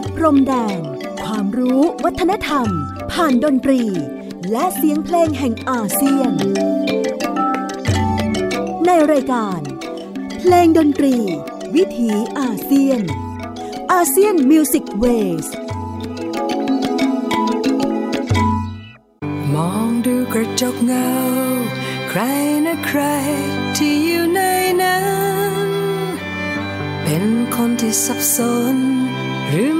ดพรมแดน ความรู้วัฒนธรรม ผ่านดนตรี และเสียงเพลงแห่งอาเซียน ในรายการ เพลงดนตรี วิถีอาเซียน อาเซียนมิวสิกเวสมองดูกระจกเงา ใครนะใครที่อยู่ในนั้น เป็นคนที่สับสนหรือ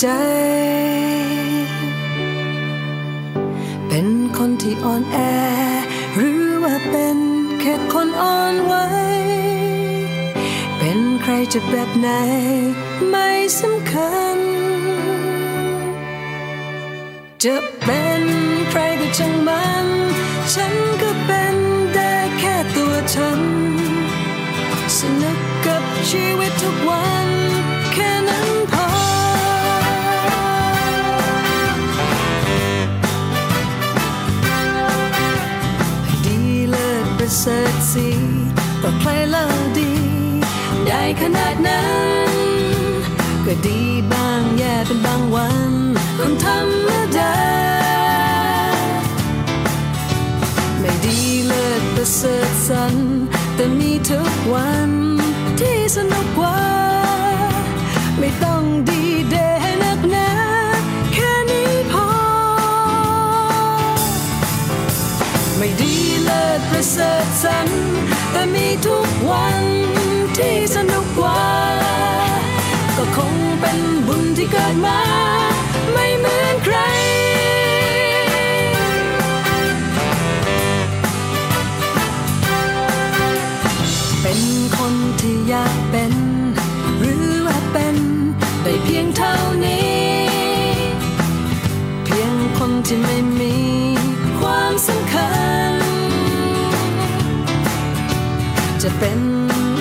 ใจ เป็นคนที่อ่อนแอ หรือว่าเป็นแค่คนอ่อนไหว เป็นใครจะแบบไหน ไม่สำคัญ จะเป็นใครก็ช่างมัน ฉันก็เป็นได้แค่ตัวฉันสนุกกับชีวิตทุกวัน แค่นั้น ประเสริฐสีก็เพลเล่าดี ได้ขนาดนั้น ก็ดีบ้างแย่เป็นบางวันคนธรรมดา ไม่ดีเลิศประเสริฐสันแต่มีทุกวันที่สนุกกว่า ประเสริฐสันแต่มีทุกวันที่สนุกกว่า ก็คงเป็นบุญที่เกิดมา ไม่เหมือนใครเป็นคนที่อยากเป็น หรือว่าเป็นได้เพียงเท่านี้ เพียงคนที่ไม่มีความสำ จะเป็น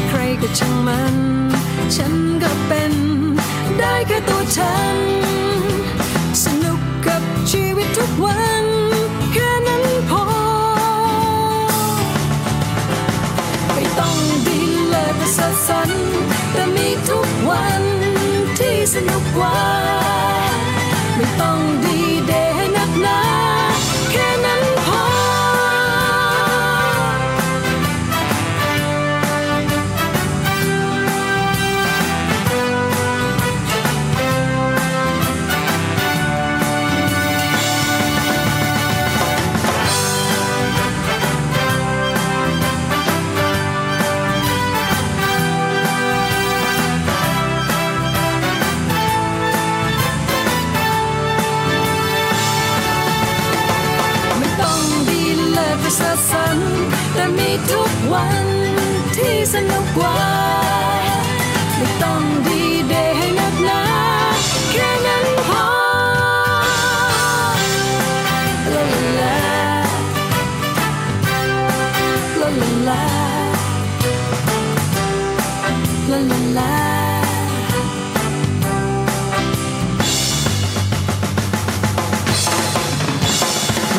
ใครก็ช่างมัน ฉันก็เป็นได้แค่ตัวฉัน สนุกกับชีวิตทุกวันแค่นั้นพอ ไม่ต้องดีเลยประสริฐสันแต่มีทุกวันที่สนุกกว่า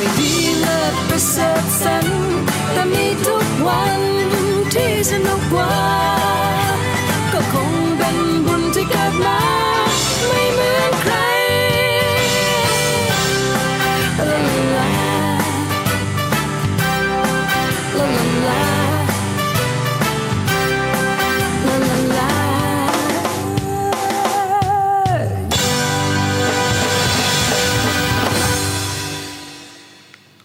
ไม่ดีเลิศประเสริฐสันแต่มีทุกวันที่สนุกกว่า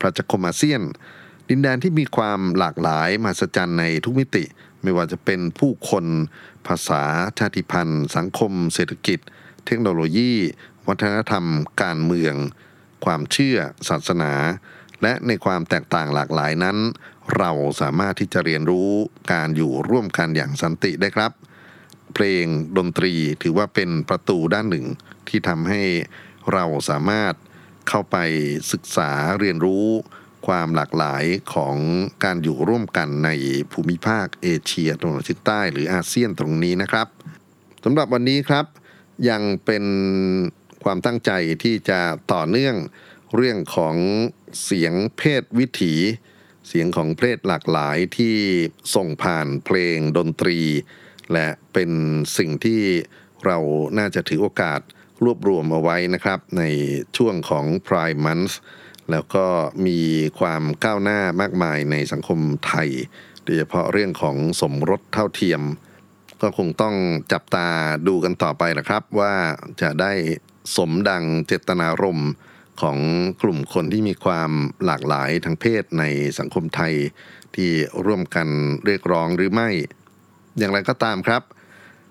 ประจักรคมอาเซียน ดินแดนที่มีความหลากหลายมหัศจรรย์ในทุกมิติ ไม่ว่าจะเป็นผู้คน ภาษาชาติพันธุ์ สังคม เศรษฐกิจ เทคโนโลยี วัฒนธรรม การเมือง ความเชื่อ ศาสนา และในความแตกต่างหลากหลายนั้น เราสามารถที่จะเรียนรู้การอยู่ร่วมกันอย่างสันติได้ครับ เพลงดนตรีถือว่าเป็นประตูด้านหนึ่งที่ทำให้เราสามารถ เข้าไปศึกษาเรียนรู้ความหลากหลายของการอยู่ร่วมกันในภูมิภาคเอเชียตะวันออกเฉียงใต้หรืออาเซียนตรงนี้นะครับสำหรับวันนี้ครับ ยังเป็นความตั้งใจที่จะต่อเนื่องเรื่องของเสียงเพศวิถี เสียงของเพศหลากหลายที่ส่งผ่านเพลงดนตรี และเป็นสิ่งที่เราน่าจะถือโอกาส รวบรวมเอาไว้นะครับ ในช่วงของ Prime Month แล้วก็มีความก้าวหน้ามากมายในสังคมไทย โดยเฉพาะเรื่องของสมรสเท่าเทียม ก็คงต้องจับตาดูกันต่อไปนะครับ ว่าจะได้สมดังเจตนารมณ์ของกลุ่มคนที่มีความหลากหลายทางเพศในสังคมไทย ที่ร่วมกันเรียกร้องหรือไม่ อย่างไรก็ตามครับ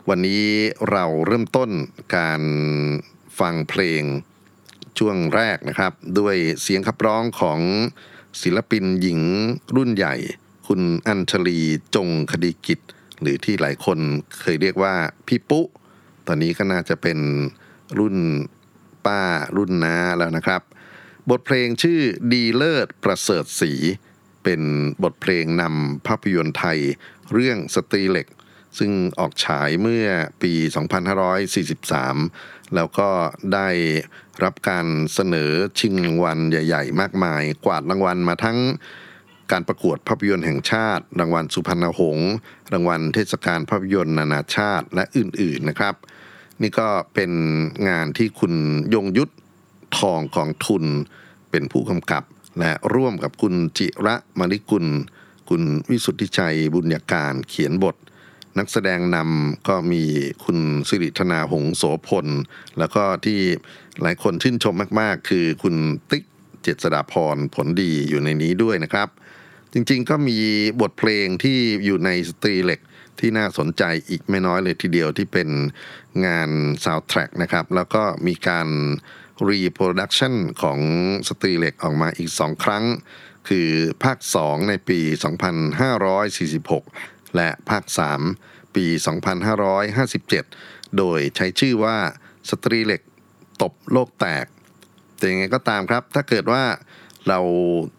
วันนี้เราเริ่มต้นการฟังเพลงช่วงแรกนะครับ ด้วยเสียงขับร้องของศิลปินหญิงรุ่นใหญ่ คุณอัญชลีจงคดีกิจ หรือที่หลายคนเคยเรียกว่าพี่ปุ๊ ตอนนี้ก็น่าจะเป็นรุ่นป้ารุ่นน้าแล้วนะครับ บทเพลงชื่อดีเลิศประเสริฐศรีเป็นบทเพลงนำภาพยนตร์ไทย เรื่องสตรีเหล็ก ซึ่งออกฉายเมื่อปี 2543 แล้วก็ได้รับการเสนอชิงรางวัลใหญ่ ๆ มากมาย กวาดรางวัลมาทั้งการประกวดภาพยนตร์แห่งชาติ รางวัลสุพรรณหงษ์รางวัลเทศกาลภาพยนตร์นานาชาติและอื่นๆนะครับ นี่ก็เป็นงานที่คุณยงยุทธทองกองทุนเป็นผู้กำกับ และร่วมกับคุณจิระมาริกุล คุณวิสุทธิชัยบุญญาการเขียนบท นักแสดงนำก็มีคุณสิริธนาหงโสพล แล้วก็ที่หลายคนชื่นชมมากๆ คือคุณติ๊กเจษฎาพรผลดีอยู่ในนี้ด้วยนะครับ จริงๆก็มีบทเพลงที่อยู่ในสตรีเหล็กที่น่าสนใจอีกไม่น้อยเลยทีเดียวที่เป็นงานซาวด์แทร็กนะครับ แล้วก็มีการ reproduction ของสตรีเหล็กออกมาอีกสองครั้ง คือภาค 2 ในปี 2546 และภาค 3 ปี 2557 โดยใช้ชื่อว่าสตรีเหล็กตบโลกแตก แต่ยังไงก็ตามครับ ถ้าเกิดว่าเรา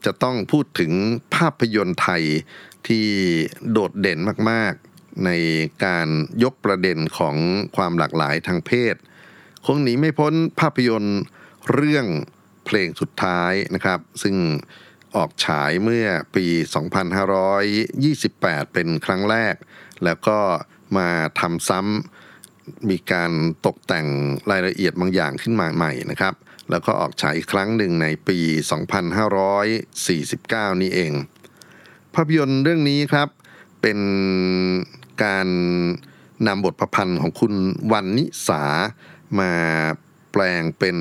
จะต้องพูดถึงภาพยนตร์ไทยที่โดดเด่นมากๆ ในการยกประเด็นของความหลากหลายทางเพศ คงหนีไม่พ้นภาพยนตร์เรื่องเพลงสุดท้ายนะครับ ซึ่ง ออกฉายเมื่อปี 2528 เป็นครั้งแรก แล้วก็มาทำซ้ำมีการตกแต่งรายละเอียดบางอย่างขึ้นมาใหม่นะครับ แล้วก็ออกฉายอีกครั้งหนึ่งในปี 2549 นี้เอง ภาพยนตร์เรื่องนี้ครับเป็นการนำบทประพันธ์ของคุณวรรณิศามา แปลงเป็น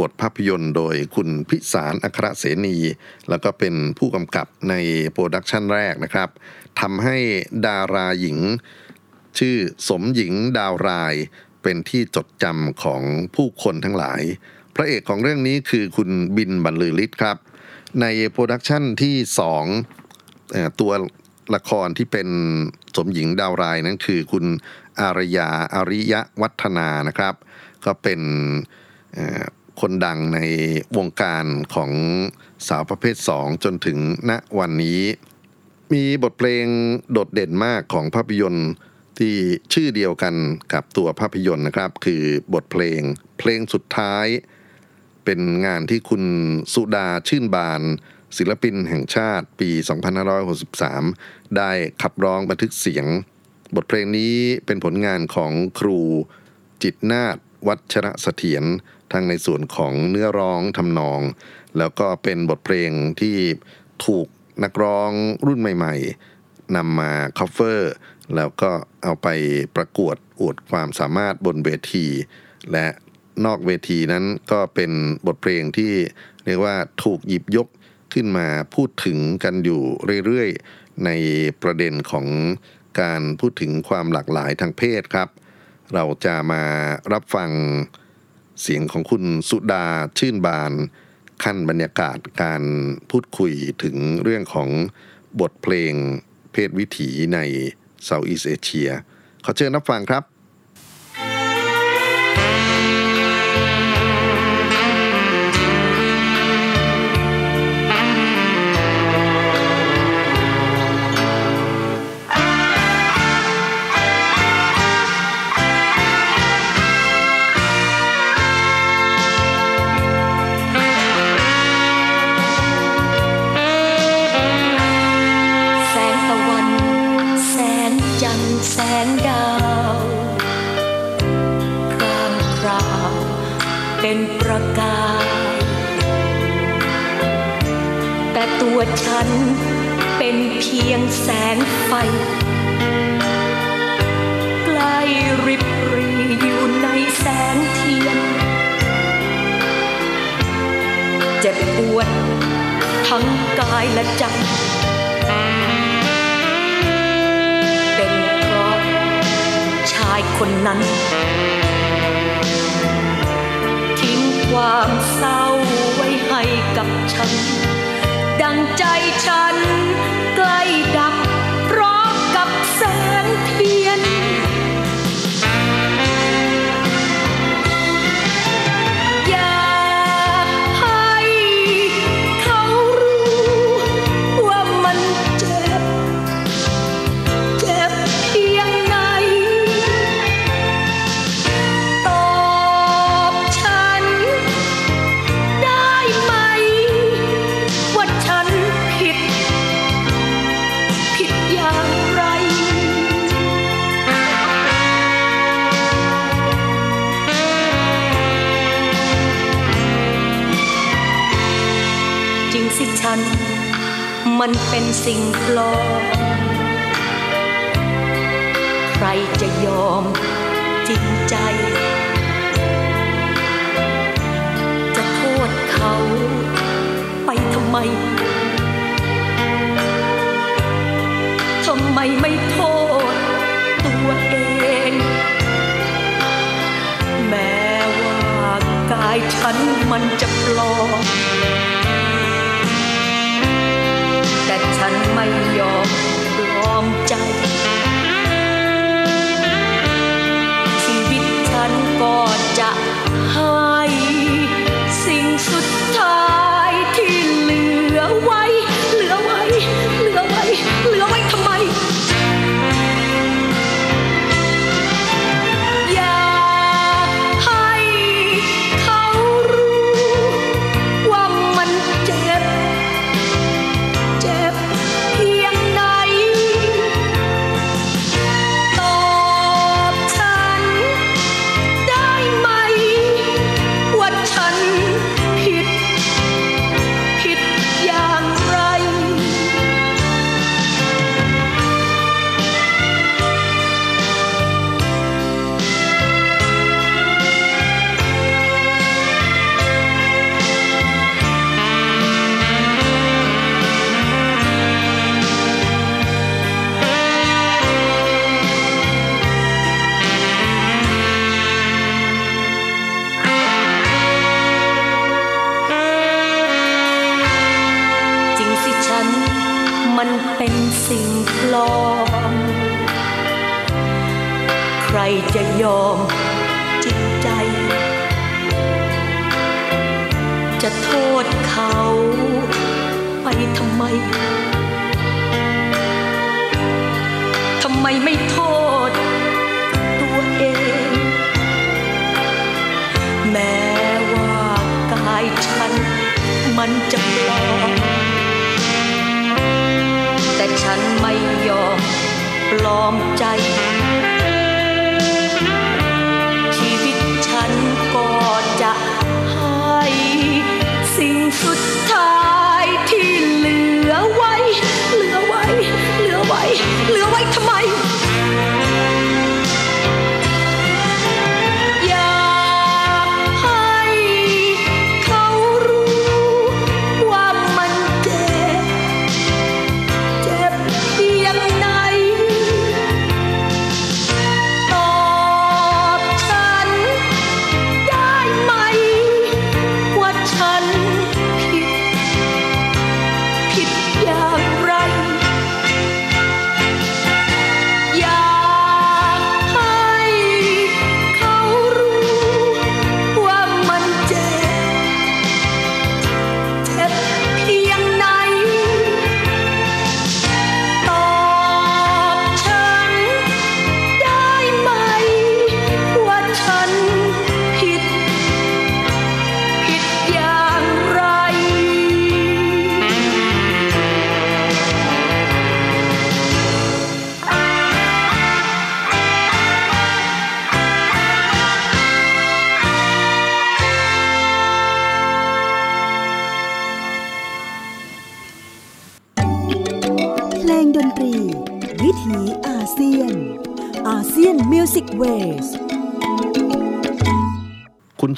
บทภาพยนตร์โดยคุณพิศาล อัครเศรณี แล้วก็เป็นผู้กำกับใน production แรกนะครับทำให้ดาราหญิง ชื่อสมหญิงดาวราย เป็นที่จดจำของผู้คนทั้งหลาย พระเอกของเรื่องนี้คือคุณบินบรรลือฤทธิ์ครับ ในโปรดักชันที่สองตัวละครที่เป็นสมหญิงดาวรายนั้นคือคุณอารยาอาริยะวัฒนานะครับ ก็เป็นคนดังในวงการของสาวประเภท 2 จนถึงณวันนี้ มีบทเพลงโดดเด่นมากของภาพยนตร์ที่ชื่อเดียวกันกับตัวภาพยนตร์นะครับ คือบทเพลงเพลงสุดท้าย เป็นงานที่คุณสุดาชื่นบาน ศิลปินแห่งชาติปี 2563 ได้ขับร้องบันทึกเสียง บทเพลงนี้เป็นผลงานของครูจิตนาฏ วัชระเสถียรทั้งในส่วนของเนื้อร้องทำนอง แล้วก็เป็นบทเพลงที่ถูกนักร้องรุ่นใหม่ ๆนำมาคอฟเ e อร์แล้วก็เอาไปประกวดอวดความสามารถบนเวที และนอกเวทีนั้นก็เป็นบทเพลงที่เรียกว่าถูกหยิบยกขึ้นมาพูดถึงกันอยู่เรื่อยๆ ในประเด็นของการพูดถึงความหลากหลายทางเพศครับ เราจะมารับฟังเสียงของคุณสุดาชื่นบาน ขั้นบรรยากาศการพูดคุยถึงเรื่องของบทเพลงเพศวิถีในเซาท์อีสเอเชีย ขอเชิญรับฟังครับ ทั้งกายและใจ เป็นเพราะชายคนนั้น ทิ้งความเศร้าไว้ให้กับฉัน ดังใจฉัน มันเป็นสิ่งปลอมใครจะยอมจริงใจ จะโทษเขาไปทำไม ทำไมไม่โทษตัวเอง แม้ว่ากายฉันมันจะปลอม แต่ฉันไม่ยอมปลอมใจ ชีวิตฉันก็จะหา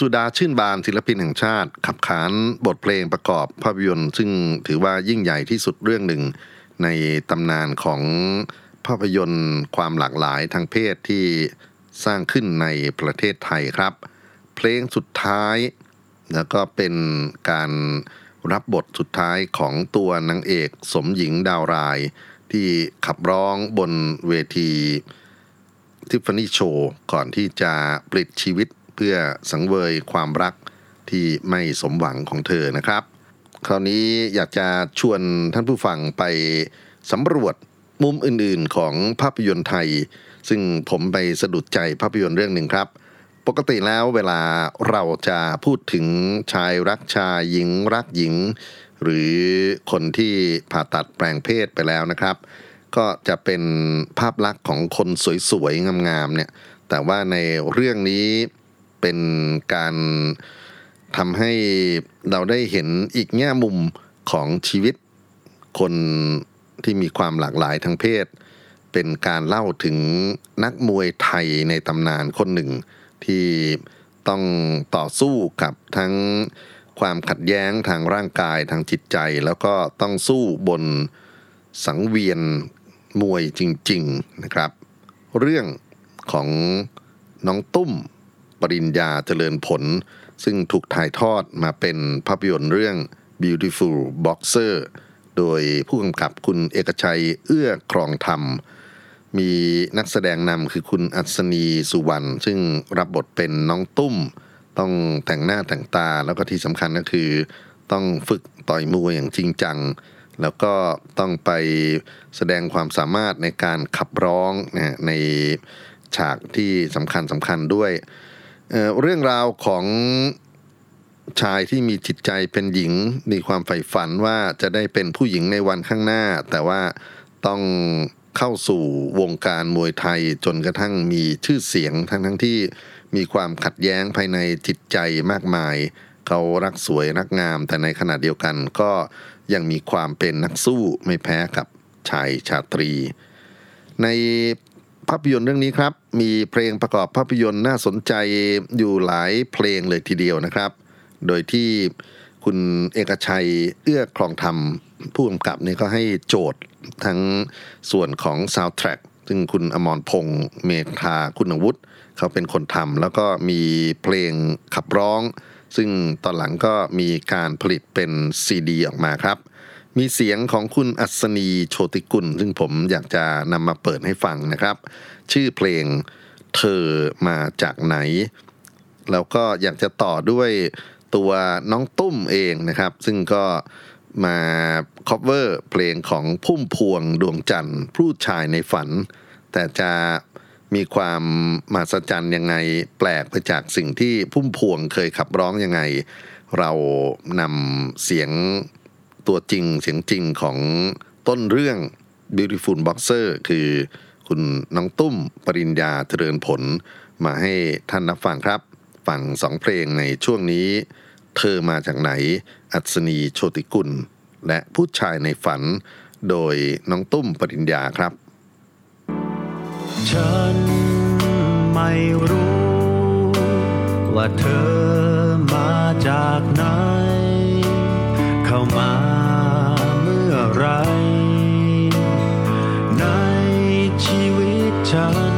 สุดาชื่นบานศิลปินแห่งชาติ ขับขานบทเพลงประกอบภาพยนตร์ ซึ่งถือว่ายิ่งใหญ่ที่สุดเรื่องหนึ่งในตำนานของภาพยนตร์ความหลากหลายทางเพศที่สร้างขึ้นในประเทศไทยครับ เพลงสุดท้าย แล้วก็เป็นการรับบทสุดท้ายของตัวนางเอกสมหญิงดาวราย ที่ขับร้องบนเวทีทิฟฟานี่โชว์ก่อนที่จะปลิดชีวิต เพื่อสังเวยความรักที่ไม่สมหวังของเธอนะครับ คราวนี้อยากจะชวนท่านผู้ฟังไปสำรวจมุมอื่นๆของภาพยนตร์ไทย ซึ่งผมไปสะดุดใจภาพยนตร์เรื่องหนึ่งครับ ปกติแล้วเวลาเราจะพูดถึงชายรักชายหญิงรักหญิง หรือคนที่ผ่าตัดแปลงเพศไปแล้วนะครับ ก็จะเป็นภาพลักษณ์ของคนสวยๆงามๆเนี่ยแต่ว่าในเรื่องนี้ เป็นการทำให้เราได้เห็นอีกแง่มุมของชีวิต คนที่มีความหลากหลายทางเพศ เป็นการเล่าถึงนักมวยไทยในตำนานคนหนึ่ง ที่ต้องต่อสู้กับทั้งความขัดแย้งทางร่างกายทางจิตใจ แล้วก็ต้องสู้บนสังเวียนมวยจริง ๆนะครับ เรื่องของน้องตุ้ม ริญญาเจริญผล ซึ่งถูกถ่ายทอดมาเป็นภาพยนตร์เรื่อง Beautiful Boxer โดยผู้กำกับคุณเอกชัยเอื้อครองธรรม มีนักแสดงนำคือคุณอัศนีสุวรรณซึ่งรับบทเป็นน้องตุ้ม ต้องแต่งหน้าแต่งตาแล้วก็ที่สำคัญก็คือ ต้องฝึกต่อยมวยอย่างจริงจัง แล้วก็ต้องไปแสดงความสามารถในการขับร้องนะในฉากที่สำคัญสำคัญด้วย เรื่องราวของชายที่มีจิตใจเป็นหญิงมีความใฝ่ฝันว่าจะได้เป็นผู้หญิงในวันข้างหน้า แต่ว่าต้องเข้าสู่วงการมวยไทยจนกระทั่งมีชื่อเสียงทั้งทั้งที่มีความขัดแย้งภายในจิตใจมากมาย เขารักสวยรักงาม แต่ในขณะเดียวกันก็ยังมีความเป็นนักสู้ไม่แพ้กับชายชาตรี ในภาพยนตร์เรื่องนี้ครับ มีเพลงประกอบภาพยนตร์น่าสนใจอยู่หลายเพลงเลยทีเดียวนะครับ โดยที่คุณเอกชัยเอื้อครองธรรม ผู้กำกับนี่ก็ให้โจทย์ทั้งส่วนของซาวด์แทร็กซึ่งคุณอมรพงษ์เมธาคุณวุฒิเขาเป็นคนทำแล้วก็มีเพลงขับร้อง ซึ่งตอนหลังก็มีการผลิตเป็นซีดีออกมาครับ มีเสียงของคุณอัศนีโชติกุล ซึ่งผมอยากจะนำมาเปิดให้ฟังนะครับ ชื่อเพลงเธอมาจากไหน แล้วก็อยากจะต่อด้วยตัวน้องตุ้มเองนะครับ ซึ่งก็มา cover เพลงของพุ่มพวงดวงจันทร์ผู้ชายในฝัน แต่จะมีความมหัศจรรย์ยังไงแปลกไปจากสิ่งที่พุ่มพวงเคยขับร้องยังไง เรานำเสียง ตัวจริงเสียงจริงของต้นเรื่อง Beautiful Boxer คือคุณน้องตุ้มปริญญาเจริญผลมาให้ท่านรับฟังครับ ฟังสองเพลงในช่วงนี้ เธอมาจากไหน อัศนีโชติกุล และผู้ชายในฝัน โดยน้องตุ้มปริญญาครับ ฉันไม่รู้ ว่าเธอมาจากไหน เข้ามา ไร ในชีวิตฉัน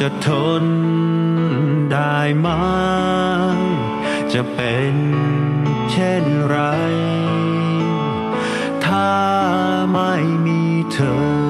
จะทนได้ไหมจะเป็นเช่นไร ถ้าไม่มีเธอ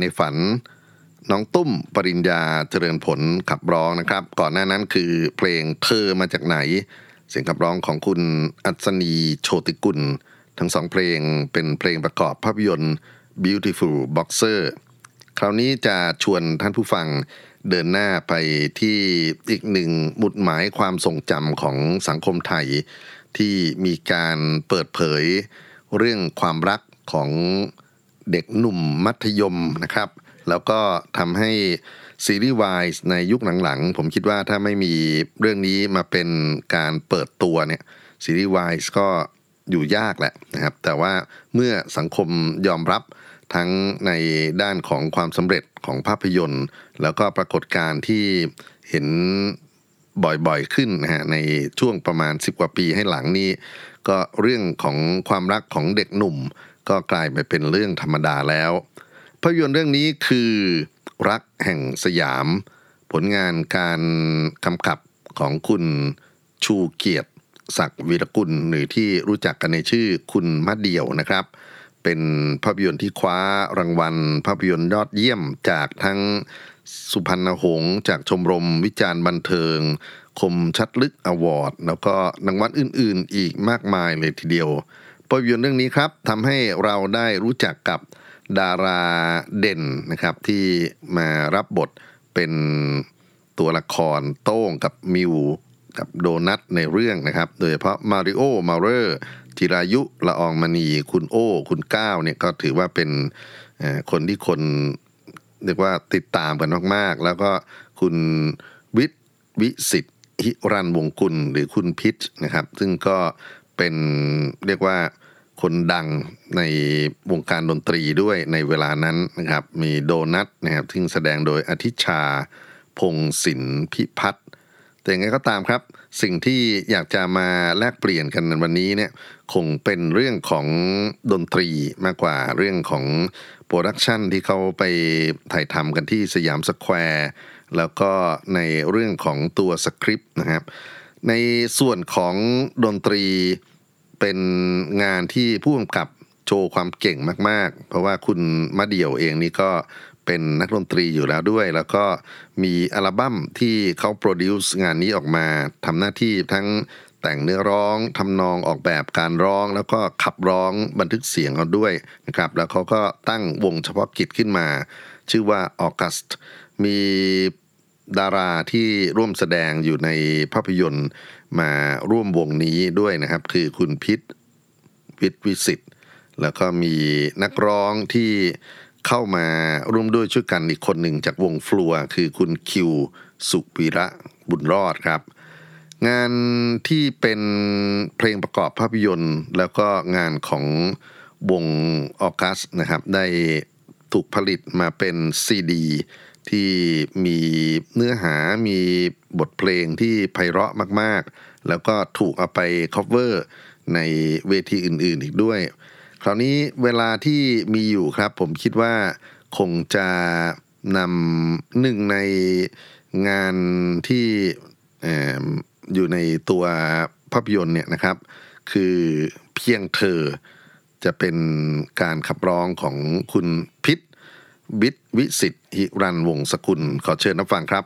ในฝัน น้องตุ้มปริญญาเจริญผลขับร้องนะครับ ก่อนหน้านั้นคือเพลงเธอมาจากไหน เสียงขับร้องของคุณอัศนีโชติกุล ทั้งสองเพลงเป็นเพลงประกอบภาพยนตร์ Beautiful Boxer คราวนี้จะชวนท่านผู้ฟังเดินหน้าไปที่อีกหนึ่งหมุดหมายความทรงจำของสังคมไทย ที่มีการเปิดเผยเรื่องความรักของ เด็กหนุ่มมัธยมนะครับ แล้วก็ทำให้ซีรีส์วายในยุคหลังๆ ผมคิดว่าถ้าไม่มีเรื่องนี้มาเป็นการเปิดตัวเนี่ยซีรีส์วายก็อยู่ยากแหละนะครับ แต่ว่าเมื่อสังคมยอมรับทั้งในด้านของความสำเร็จของภาพยนตร์ แล้วก็ปรากฏการณ์ที่เห็นบ่อยๆขึ้นนะฮะในช่วงประมาณ 10 กว่าปีให้หลังนี้ก็เรื่องของความรักของเด็กหนุ่ม ก็กลายไปเป็นเรื่องธรรมดาแล้ว ภาพยนตร์เรื่องนี้คือรักแห่งสยาม ผลงานการกำกับของคุณชูเกียรติศักดิ์วีรกุลหรือที่รู้จักกันในชื่อคุณมะเดี่ยวนะครับ เป็นภาพยนตร์ที่คว้ารางวัล ภาพยนตร์ยอดเยี่ยมจากทั้งสุพรรณหงษ์จากชมรมวิจารณ์บันเทิง คมชัดลึกอวอร์ด แล้วก็รางวัลอื่น ๆ อีกมากมายเลยทีเดียว ภาพยนตร์เรื่องนี้ครับทำให้เราได้รู้จักกับดาราเด่นนะครับที่มารับบทเป็นตัวละครโต้งกับมิวกับโดนัทในเรื่องนะครับ โดยเฉพาะมาริโอมาเรอร์จิรายุละอองมณี คุณโอ้ คุณก้าวเนี่ยก็ถือว่าเป็นคนที่คนเรียกว่าติดตามกันมากๆ แล้วก็คุณวิทย์วิสิทธิรันวงกุลหรือคุณพิชนะครับ ซึ่งก็ เป็นเรียกว่าคนดังในวงการดนตรีด้วยในเวลานั้นนะครับ มีโดนัทนะครับซึ่งแสดงโดยอธิชา พงศิลปพิพัฒน์แต่ยังไงก็ตามครับ สิ่งที่อยากจะมาแลกเปลี่ยนกันในวันนี้เนี่ยคงเป็นเรื่องของดนตรีมากกว่าเรื่องของ production ที่เขาไปถ่ายทำกันที่สยามสแควร์แล้วก็ในเรื่องของตัวสคริปต์นะครับ ในส่วนของดนตรีเป็นงานที่ผู้กำกับโชว์ความเก่งมาก ๆ เพราะว่าคุณมะเดี่ยวเองนี่ก็เป็นนักดนตรีอยู่แล้วด้วย แล้วก็มีอัลบั้มที่เขา produce งานนี้ออกมาทำหน้าที่ทั้งแต่งเนื้อร้องทำนองออกแบบการร้อง แล้วก็ขับร้องบันทึกเสียงเอาด้วยนะครับ แล้วเขาก็ตั้งวงเฉพาะกิจขึ้นมา ชื่อว่าออกัสมี ดาราที่ร่วมแสดงอยู่ในภาพยนตร์มาร่วมวงนี้ด้วยนะครับ คือคุณพิษวิทวิสิตแล้วก็มีนักร้องที่เข้ามาร่วมด้วยช่วยกันอีกคนหนึ่งจากวงฟลัว คือคุณคิวสุวีระบุญรอดครับ งานที่เป็นเพลงประกอบภาพยนตร์ แล้วก็งานของวงออกัสนะครับ ได้ถูกผลิตมาเป็นซีดี ที่มีเนื้อหามีบทเพลงที่ไพเราะมากๆ แล้วก็ถูกเอาไป cover ในเวทีอื่น ๆ อีกด้วย คราวนี้เวลาที่มีอยู่ครับ ผมคิดว่าคงจะนำหนึ่งในงานที่เอ่ออยู่ในตัวภาพยนตร์เนี่ยนะครับ คือเพียงเธอจะเป็นการขับร้องของคุณพิษ บิดวิสิทธิ์หิรันวงศ์สกุลขอเชิญนับฟังครับ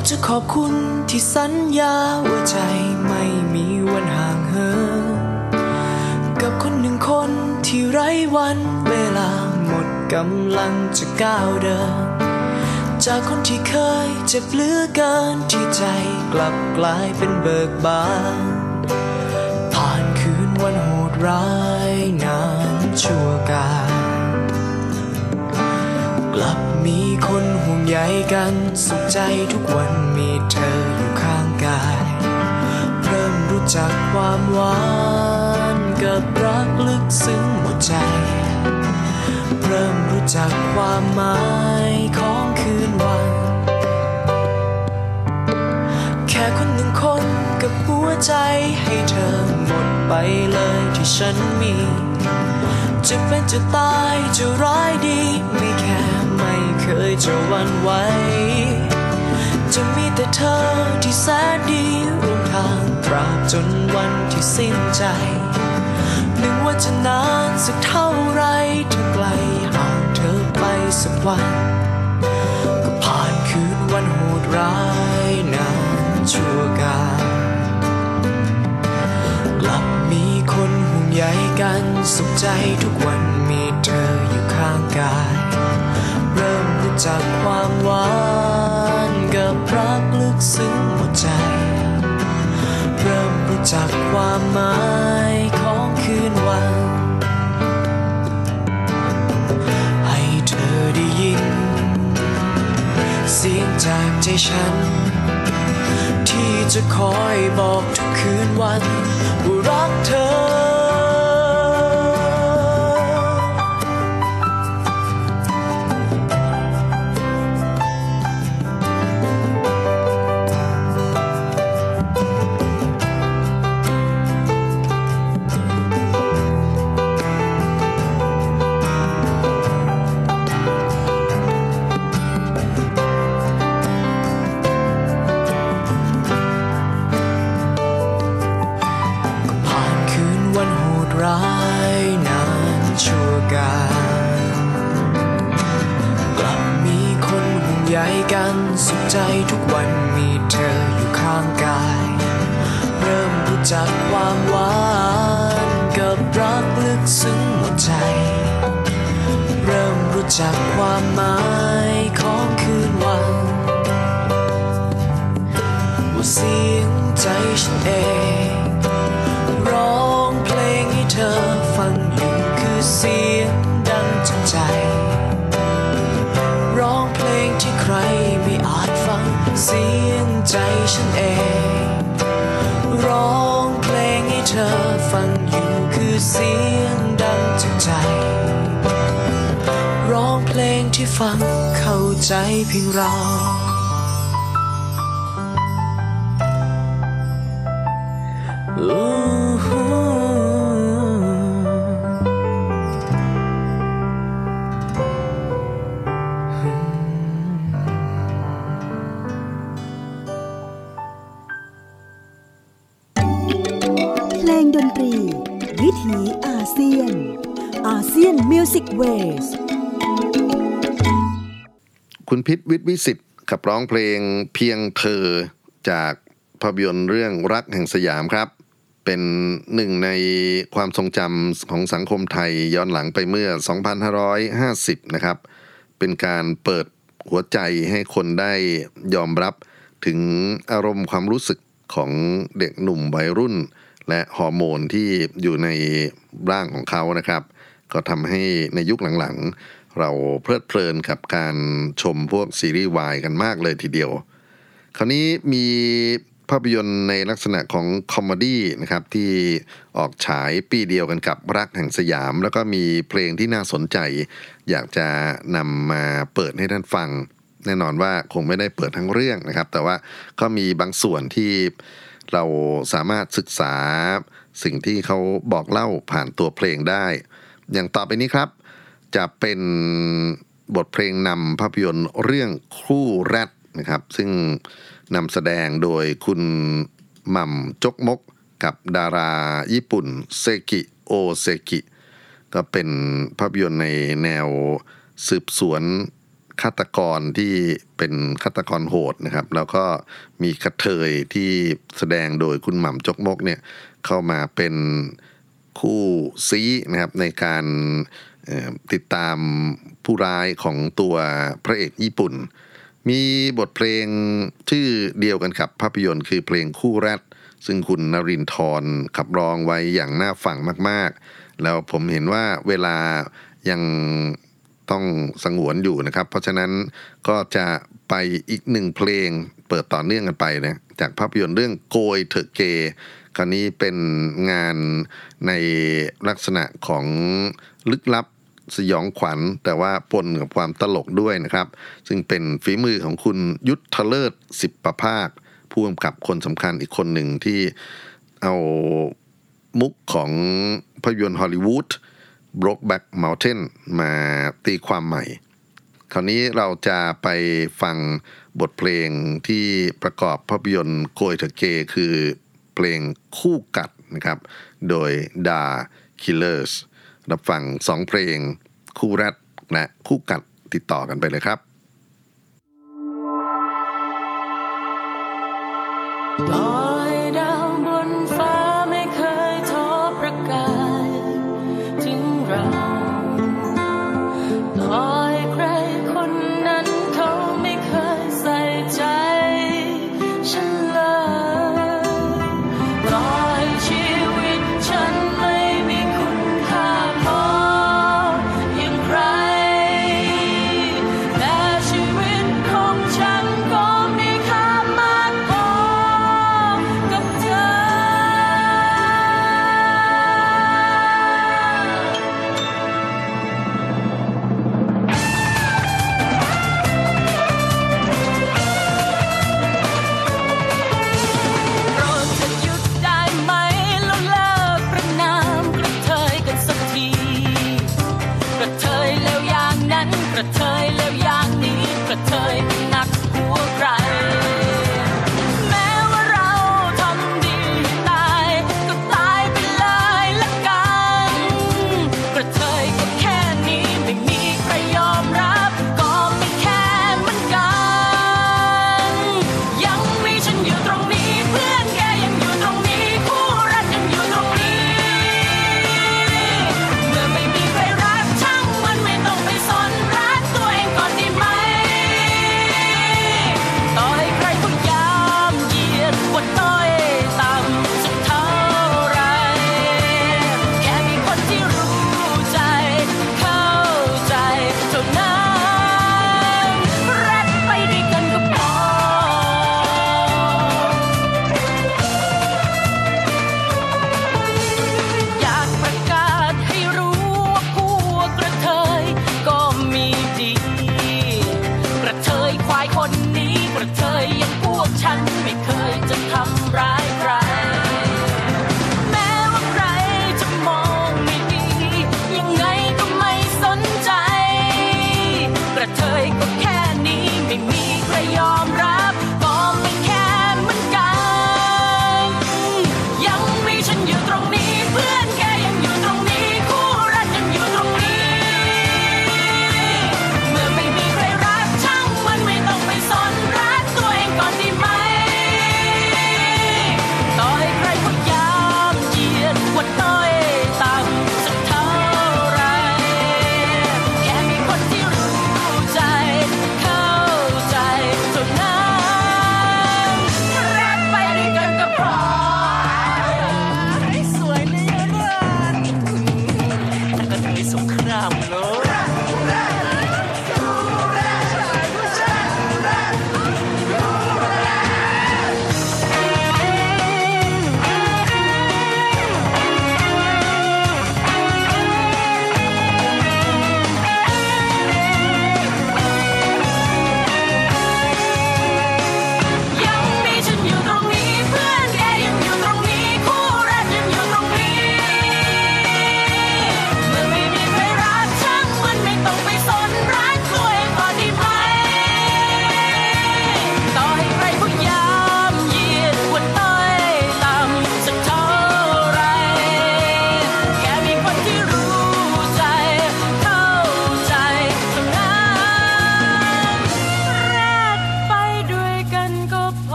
ากจะขอบคุณที่สัญญาว่าใจไม่มีวันห่างเหินกับคนหนึ่งคนที่ไร้วันเวลาหมดกำลังจะก้าวเดิน จากคนที่เคยเจ็บเหลือเกินที่ใจกลับกลายเป็นเบิกบาน ผ่านคืนวันโหดร้ายนานชั่วการ กลับมีคน ใยใยกันสุขใจทุกวันมีเธออยู่ข้างกาย เริ่มรู้จักความหวานกับรักลึกซึ้งหมดใจ เริ่มรู้จักความหมายของคืนวัน แค่คนหนึ่งคนกับหัวใจให้เธอหมดไปเลยที่ฉันมี จะเป็นจะตายจะร้ายดีไม่แค่ ยจะวันไหว จะมีแต่เธอที่แสนดีร่วมทางตราบจนวันที่สิ้นใจหนึ่งว่าจะนานสักเท่าไรถ้าไกลห่างเธอไปสักวัน ก็ผ่านคืนวันโหดร้ายนานชั่วกาลกลับมีคนห่วงใยกันสุขใจทุกวันมีเธออยู่ข้างกาย จักความหวานกับรักลึกซึ้งหมดใจ เริ่มรู้จักความหมายของคืนวัน ให้เธอได้ยิน เสียงจากใจฉัน ที่จะคอยบอกทุกคืนวันว่ารักเธอ คือเสียงดังจากใจ ร้องเพลงที่ใครไม่อาจฟังเสียงใจฉันเอง ร้องเพลงให้เธอฟังอยู่คือเสียงดังจากใจ ร้องเพลงที่ฟังเข้าใจเพียงเราเซียนมิวสิกเวสคุณพิษวิทย์วิสิตขับร้องเพลงเพียงเธอจากภาพยนตร์เรื่องรักแห่งสยามครับ เป็นหนึ่งในความทรงจำของสังคมไทยย้อนหลังไปเมื่อ 2550 นะครับ เป็นการเปิดหัวใจให้คนได้ยอมรับถึงอารมณ์ความรู้สึกของเด็กหนุ่มวัยรุ่น และฮอร์โมนที่อยู่ในร่างของเขานะครับ ก็ทำให้ในยุคหลังๆ เราเพลิดเพลินกับการชมพวกซีรีส์วายกันมากเลยทีเดียว คราวนี้มีภาพยนตร์ในลักษณะของ comedy นะครับที่ออกฉายปีเดียวกันกับรักแห่งสยาม แล้วก็มีเพลงที่น่าสนใจ อยากจะนำมาเปิดให้ท่านฟัง แน่นอนว่าคงไม่ได้เปิดทั้งเรื่องนะครับ แต่ว่าก็มีบางส่วนที่เราสามารถศึกษาสิ่งที่เขาบอกเล่าผ่านตัวเพลงได้ อย่างต่อไปนี้ครับ จะเป็นบทเพลงนำภาพยนตร์เรื่องคู่แรดนะครับ ซึ่งนำแสดงโดยคุณหม่ำจกมกกับดาราญี่ปุ่นเซกิโอเซกิ ก็เป็นภาพยนตร์ในแนวสืบสวนฆาตกรที่เป็นฆาตกรโหดนะครับ แล้วก็มีกระเทยที่แสดงโดยคุณหม่ำจกมกเนี่ยเข้ามาเป็น คู่ซีนะครับในการติดตามผู้ร้ายของตัวพระเอกญี่ปุ่น มีบทเพลงชื่อเดียวกันครับภาพยนตร์คือเพลงคู่แรด ซึ่งคุณนรินทร์ขับร้องไว้อย่างน่าฟังมาก ๆ แล้วผมเห็นว่าเวลายังต้องสงวนอยู่นะครับ เพราะฉะนั้นก็จะไปอีกหนึ่งเพลงเปิดต่อเนื่องกันไปนะจากภาพยนตร์เรื่องโกยเถอะเก คราวนี้เป็นงานในลักษณะของลึกลับสยองขวัญ แต่ว่าปนกับความตลกด้วยนะครับ ซึ่งเป็นฝีมือของคุณยุทธเลิศสิบประภาคผู้กำกับคนสำคัญอีกคนหนึ่งที่เอามุกของภาพยนตร์ฮอลลีวูด Brokeback Mountain มาตีความใหม่ คราวนี้เราจะไปฟังบทเพลงที่ประกอบภาพยนตร์โกยเถอเกคือ เพลงคู่กัดนะครับ โดยดาคิลเลอร์สรับฟังสองเพลงคู่แรกและคู่กัดติดต่อกันไปเลยครับด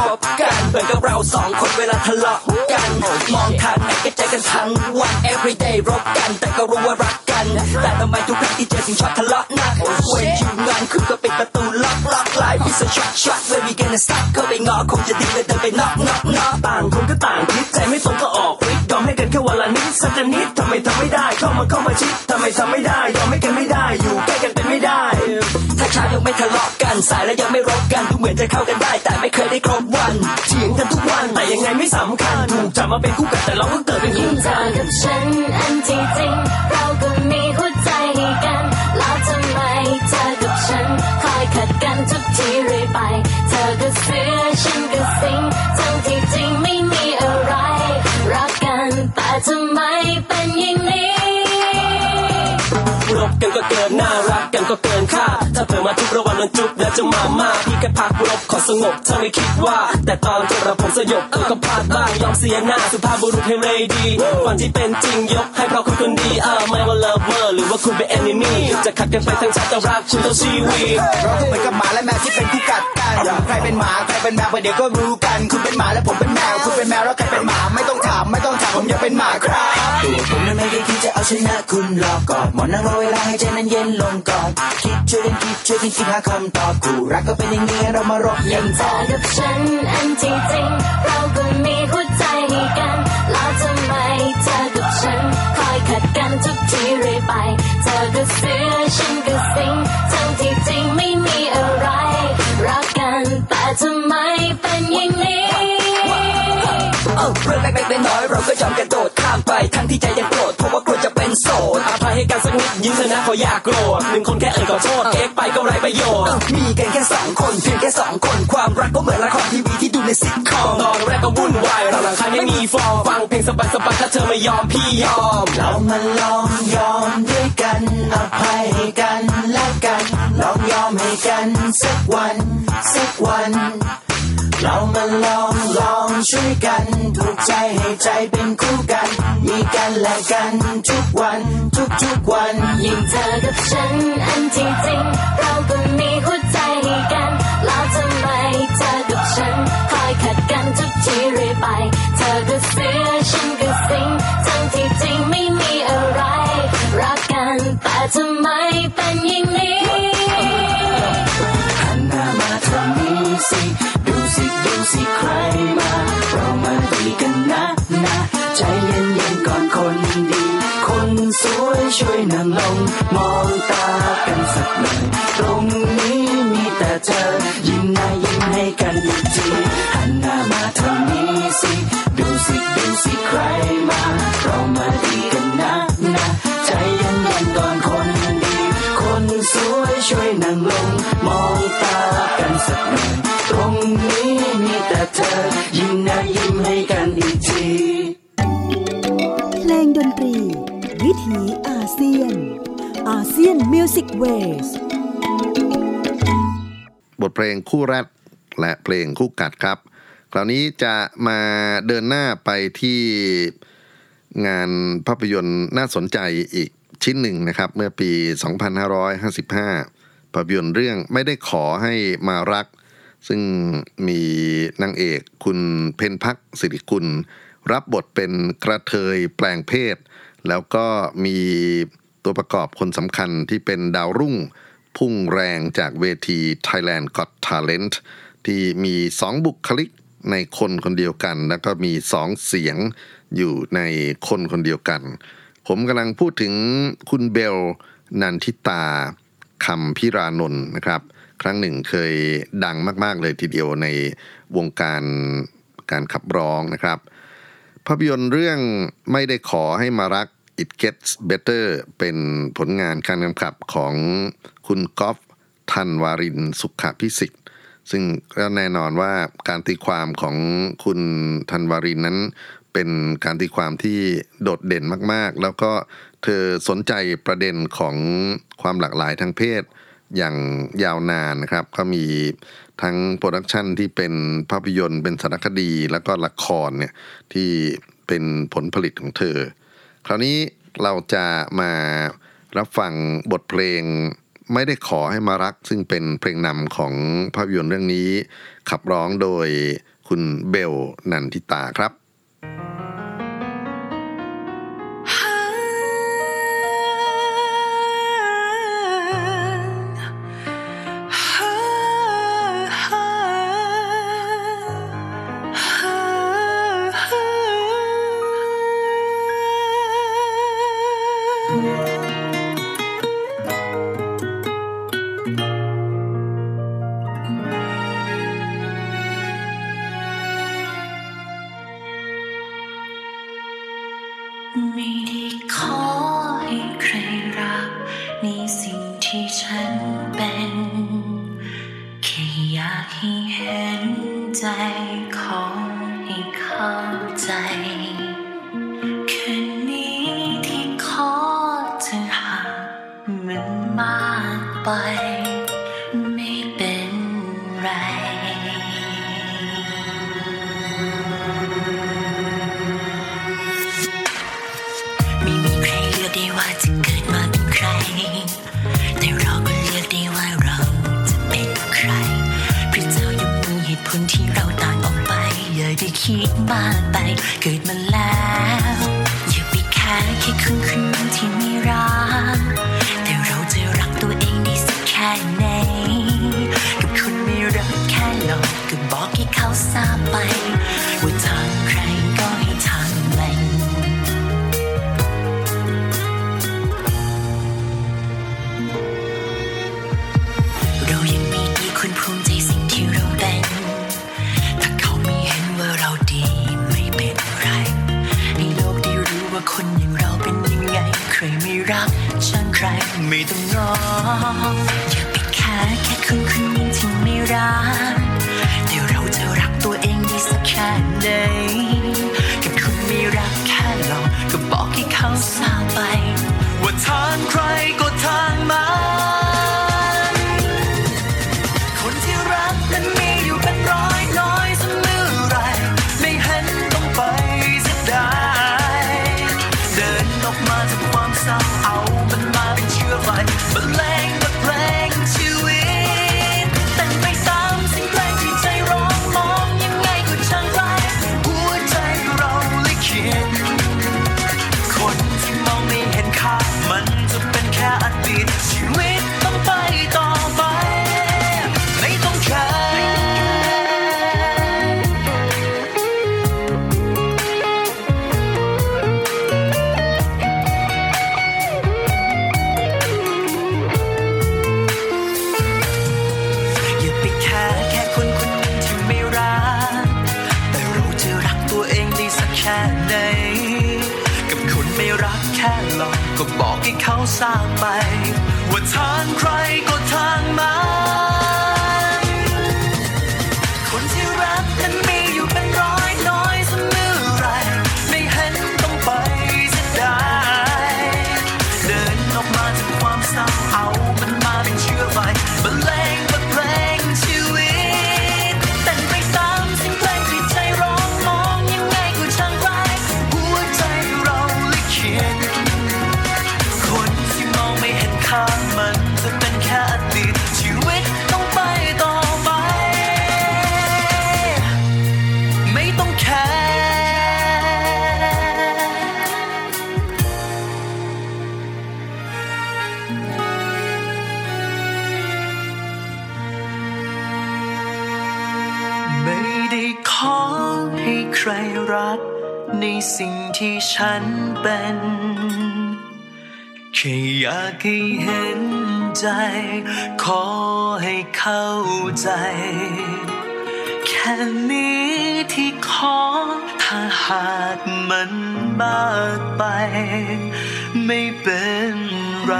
เข้ามากระทบกันเหมือนกับเราสองคนเวลาทะเลาะกัน มองทางไหนก็เจอกันทั้งวัน every day รบกัน แต่ก็รู้ว่ารักกัน แต่ทำไมทุกครั้งที่เจอถึงชอบทะเลาะนักเว้นอยู่งานคือก็ปิดประตูล็อกล็อกไลฟ์พิเศษช็อตช็อต where we gonna stop เข้าไปงอคงจะดีเลยเดินไปนอกนอกนอกต่างคนก็ต่างคิดใจไม่ตรงก็ออกฤทธิ์ยอมให้กันแค่วันละนิดสักนิดทำไมทำไม่ได้เข้ามาเข้ามาชิดทำไมทำไม่ได้ยอมให้กันไม่ได้อยู่ใกล้ ไม่ทะเลาะกันสายและยังไม่รบกันดูเหมือนจะเข้ากันได้ แต่ไม่เคยได้ครบวันเถียงกันทุกวันแต่ยังไงไม่สำคัญถูกจับมาเป็นคู่กันแต่เราก็เกิดเป็นคู่เธอกับฉันอันที่จริงเราก็มีหัวใจให้กันแล้วทำไมเธอกับฉันคอยขัดกันทุกทีเรื่อยไป กันก็เกินน่ารักกันก็เกินค่าถ้าเผลอมาทุกระวันมันจุบแล้วจะมามาพี่แค่พักรบขอสงบถ้าไม่คิดว่า แต่ตอนจบเราผมสยบก็พลาดบ้างยอมเสียหน้าสุภาพบุรุษให้เลยดีฝันที่เป็นจริงยกให้เพราะคุณคนดีเออไม่ว่าเลิฟเวอร์หรือว่าคุณเป็นแอนนิมี่จะขัดกันไปทั้งชาติแต่รักคุณเท่าชีวิตเราก็เหมือนกับหมาและแมวที่เป็นคู่กัดกันใครเป็นหมาใครเป็นแมวไปเดี๋ยวก็รู้กัน คุณเป็นหมาและผมเป็นแมวคุณเป็นแมวแล้วใครเป็นหมาไม่ต้องถามไม่ต้องถามผมอยากเป็นหมาครับตัวผมนั้นไม่ได้คิดจะเอาชนะคุณหรอกกอดหมอนนั่งรอเวลาให้ใจนั้นเย็นลงก่อนคิดช่วยกันคิดช่วยกันคิดหาคำตอบคู่รักก็เป็นอย่างนี้เรามารบกันเธอกับฉันอันที่จริงเราก็มีหัวใจให้กันแล้วทำไมเธอกับฉันคอยขัดกันทุกทีเรื่อยไป เธอก็เสือฉันก็สิงทั้งที่จริงไม่มีอะไร รักกันแต่ทำไมเป็นอย่างนี้ เอ้าเรื่องเล็กๆน้อยๆเราก็ยอมกระโดดข้ามไปทั้งที่ใจยังโกรธเพราะว่ากลัวจะเป็นโสดอภัยให้กันสักนิดยิ้มเถอะนะเขาอยากโกรธหนึ่งคนแค่เอ่ยขอโทษเอ็กไปก็ไรประโยชน์มีกันแค่สองคนเพียงแค่สองคนความรักก็เหมือนละครทีวีที่ดูในซิทคอมตอนแรกก็วุ่นวายเราหลังใครไม่มีฟอร์มฟังเพลงสบายๆถ้าเธอไม่ยอมพี่ยอม เรามาลองยอมด้วยกันอภัยให้กันและกันลองยอมให้กันสักวันสักวัน เรามาลองลองช่วยกันผูกใจให้ใจเป็นคู่กัน มีกันและกันทุกวันทุกทุกวันยิ่งเธอกับฉันอันที่จริงเราก็มีหัวใจให้กันแล้วทำไมเธอกับฉัน เพลงคู่แรกและเพลงคู่กัดครับ คราวนี้จะมาเดินหน้าไปที่งานภาพยนตร์น่าสนใจอีกชิ้นหนึ่งนะครับ เมื่อปี 2555 ภาพยนตร์เรื่องไม่ได้ขอให้มารัก ซึ่งมีนางเอกคุณเพนพักสิริกุล รับบทเป็นกระเทยแปลงเพศ แล้วก็มีตัวประกอบคนสำคัญที่เป็นดาวรุ่ง พุ่งแรงจากเวที Thailand Got Talent ที่มีสองบุคลิกในคนคนเดียวกัน แล้วก็มีสองเสียงอยู่ในคนคนเดียวกัน ผมกำลังพูดถึงคุณเบล นันทิตาคำพิรานนท์นะครับ ครั้งหนึ่งเคยดังมาก ๆ เลยทีเดียวในวงการการขับร้องนะครับ ภาพยนตร์เรื่องไม่ได้ขอให้มารัก It Gets Better เป็นผลงานการกำกับของคุณกอล์ฟ ธัญญ์วารินสุขะพิสิษฐ์ ซึ่งก็แน่นอนว่าการตีความของคุณธัญญ์วารินนั้น เป็นการตีความที่โดดเด่นมากๆ แล้วก็เธอสนใจประเด็นของความหลากหลายทางเพศอย่างยาวนานนะครับ ก็มีทั้ง production ที่เป็นภาพยนตร์เป็นสารคดีแล้วก็ละครเนี่ยที่เป็นผลผลิตของเธอ คราวนี้เราจะมารับฟังบทเพลงไม่ได้ขอให้มารัก ซึ่งเป็นเพลงนำของภาพยนตร์เรื่องนี้ ขับร้องโดยคุณเบลนันทิตาครับ ลือกได้ว่าจะเกิดมาเป็นใคร แต่เราก็เลือกได้ว่าเราจะเป็นใคร พระเจ้ายังมีเหตุผลที่เราต่างออกไป อย่าได้คิดมากไป เกิดมาแล้ว อย่าไปแค่แค่คนคนหนึงที่ไม่รัก แต่เราจะรักตัวเองได้สักแค่ไหนกับคนไม่รักแค่หลอกก็บอกให้เขาทราบไป ไม่ต้องงออย่าไปแค่แค่คนคนนึงที่ไม่รักแต่เราจะรักตัวเองดีสักแค่ไหนกับคนไม่รักแค่เราก็บอกให้เขาทราบไป ว่าทางใครก็ทางมา ค่หลอกก็บอกให้เขาทราบไป ว่าทางใครก็ทางมัน ฉันเป็นแค่อยากให้เห็นใจ ขอให้เข้าใจ แค่นี้ที่ขอ ถ้าหากมันมากไป ไม่เป็นไร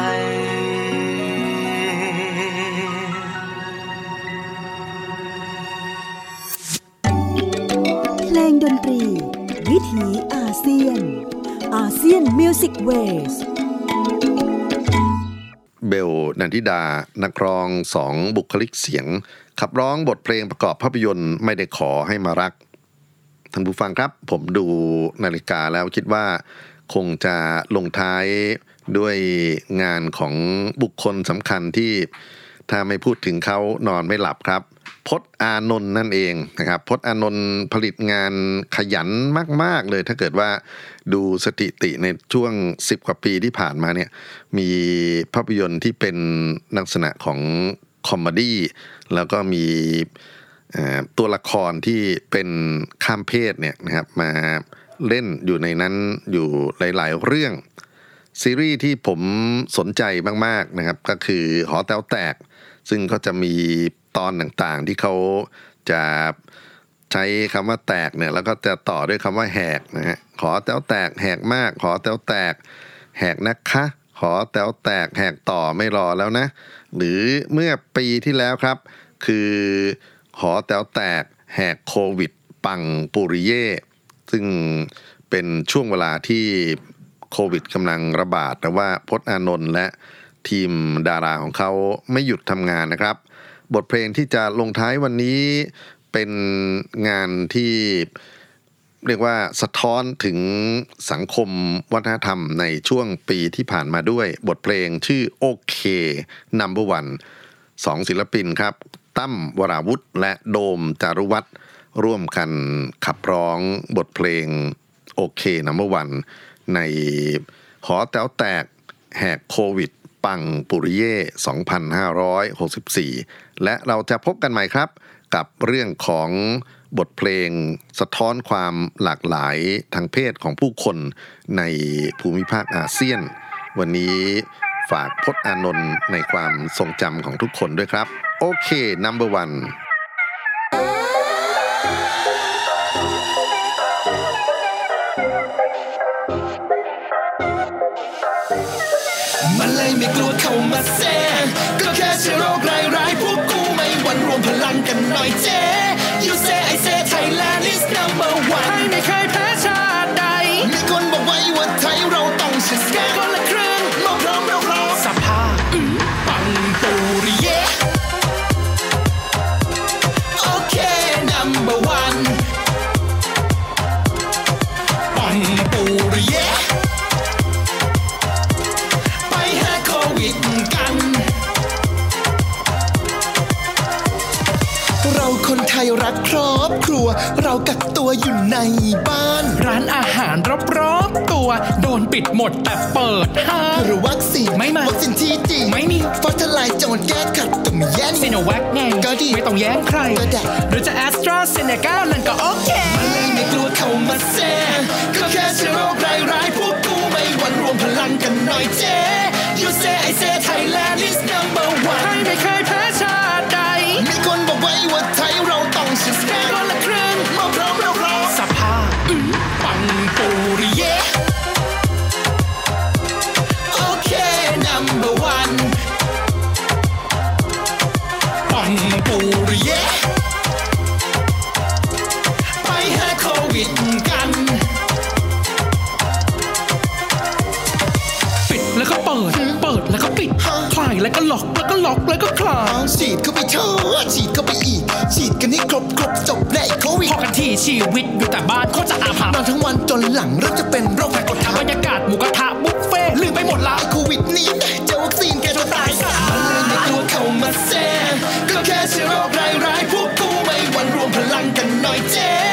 เพลงดนตรี วิถีอาเซียน ASEAN Music Waysเบลนันทิตา นักร้องสองบุคลิกเสียง ขับร้องบทเพลงประกอบภาพยนตร์ไม่ได้ขอให้มารักท่านผู้ฟังครับ ผมดูนาฬิกาแล้วคิดว่า คงจะลงท้ายด้วยงานของบุคคลสำคัญที่ ถ้าไม่พูดถึงเขานอนไม่หลับครับ พจน์อานนท์นั่นเองนะครับพจน์อานนท์ผลิตงานขยันมาก ๆ เลยถ้าเกิดว่าดูสถิติในช่วง 10 กว่าปีที่ผ่านมาเนี่ยมีภาพยนตร์ที่เป็นลักษณะของ comedy แล้วก็มีตัวละครที่เป็นข้ามเพศเนี่ยนะครับมาเล่นอยู่ในนั้นอยู่หลาย ๆ เรื่อง ซีรีส์ที่ผมสนใจมาก ๆ นะครับ ก็คือหอแต๋วแตก ซึ่งก็จะมี ตอนต่างๆ ที่เขาจะใช้คำว่าแตกเนี่ยแล้วก็จะต่อด้วยคำว่าแหกนะฮะหอแต๋วแตกแหกมากหอแต๋วแตก แหกนะคะหอแต๋วแตกแหกต่อไม่รอแล้วนะ หรือเมื่อปีที่แล้วครับ คือหอแต๋วแตกแหกโควิด ปังปุริเย่ซึ่งเป็นช่วงเวลาที่โควิดกำลังระบาดแต่ว่าพจน์อานนท์และทีมดาราของเขาไม่หยุดทำงานนะครับ บทเพลงที่จะลงท้ายวันนี้เป็นงานที่เรียกว่าสะท้อนถึงสังคมวัฒนธรรมในช่วงปีที่ผ่านมาด้วย บทเพลงชื่อโอเค number one สองศิลปินครับ ตั้มวราวุธและโดมจารุวัฒน์ร่วมกันขับร้องบทเพลงโอเคนัมเบอร์วันในหอแต๋วแตกแหกโควิด ปังปุริเย่ 2564 และเราจะพบกันใหม่ครับ กับเรื่องของบทเพลงสะท้อนความหลากหลายทางเพศของผู้คนในภูมิภาคอาเซียน วันนี้ฝากพจน์อานนท์ในความทรงจำของทุกคนด้วยครับ โอเค number one หมดแต่เปิดห้างหรือวัคซีนไม่มาวัคซีนที่จริงไม่มีฟอสทลายโจรแก้ขัดก็ไม่แย่ซีโนแวคไงก็ดีไม่ต้องแย้งใครก็ได้หรือจะแอสตราเซเนกานั่นก็โอเคมันเลยไม่กลัวเข้ามาแซงก็แค่เชื้อโรคร้ายๆพวกกูไม่หวันรวมพลังกันหน่อยเจ๊ You say I say Thailand is number ไท one ยไม่เคยแพ้ชาติใดมีคนบอกไว้ว่าไทยเราต้องชนะคนละครึ่ง แล้วก็ล็อกแล้วก็ล็อกแล้วก็คลายเอาฉีดเข้าไปเถอะฉีดเข้าไปอีก ฉีดกันให้ครบครบจบแน่โควิดพอกันทีชีวิตอยู่แต่บ้านโคตรจะอาภัพนอนทั้งวันจนหลังเริ่มจะเป็นโรคแพ้กดทับบรรยากาศหมูกระทะบุฟเฟ่ต์ลืมไปหมดละโควิดนี้นะเจอวัคซีนแกจะตายซะมันเลยไม่กลัวเข้ามาแซงก็แค่เชื้อโรคร้ายๆพวกกูไม่หวันรวมพลังกันหน่อยเจ๊